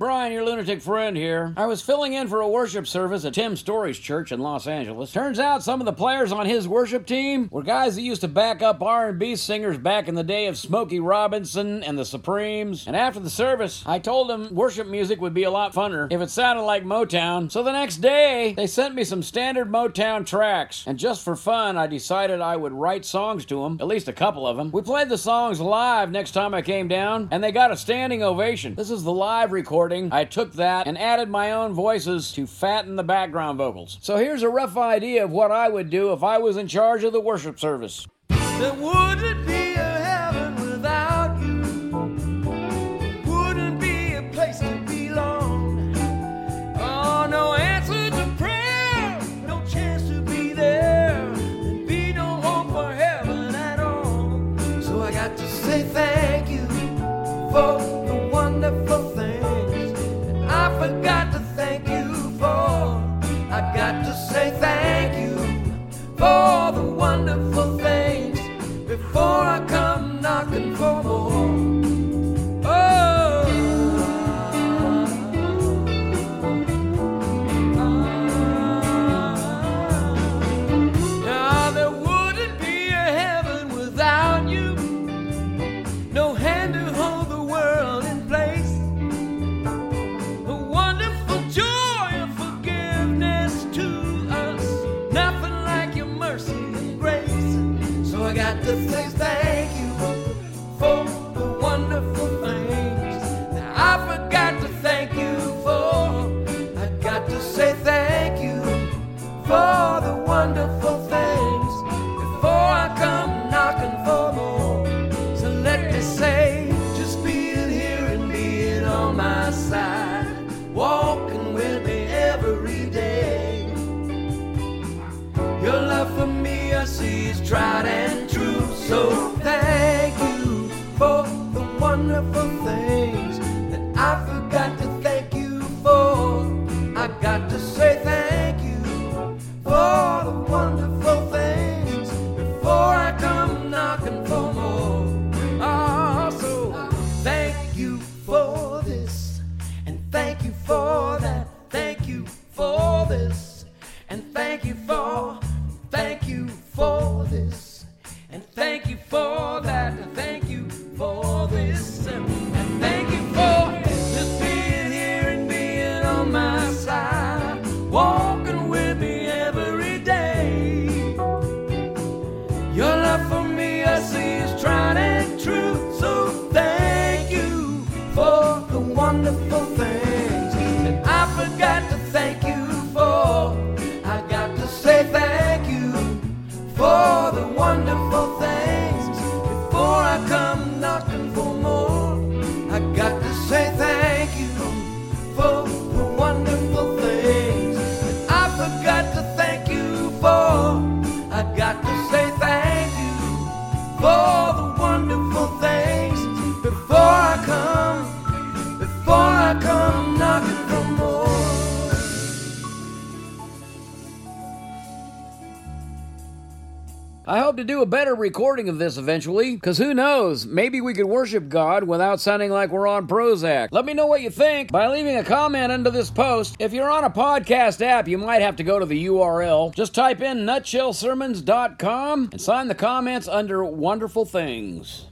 Brian, your lunatic friend here. I was filling in for a worship service at Tim Storey's church in Los Angeles. Turns out some of the players on his worship team were guys that used to back up R&B singers back in the day of Smokey Robinson and the Supremes. And after the service, I told them worship music would be a lot funner if it sounded like Motown. So the next day, they sent me some standard Motown tracks. And just for fun, I decided I would write songs to them, at least a couple of them. We played the songs live next time I came down, and they got a standing ovation. This is the live recording recording, I took that and added my own voices to fatten the background vocals. So here's a rough idea of what I would do if I was in charge of the worship service. There wouldn't be a heaven without you. Wouldn't be a place to belong. Oh, no answer to prayer, no chance to be there. There'd be no hope for heaven at all. So I got to say thank you for the wonderful forgot wonderful things before I come knocking for more. So let me say, just being here and being on my side, walking with me every day. Your love for me, I see, is tried and true. So thank you for the wonderful things that I forgot to thank you for. I got to say thank you for, thank you for this, and thank you for that. And thank you for this, I hope to do a better recording of this eventually, because who knows, maybe we could worship God without sounding like we're on Prozac. Let me know what you think by leaving a comment under this post. If you're on a podcast app, you might have to go to the URL. Just type in nutshellsermons.com and sign the comments under Wonderful Things.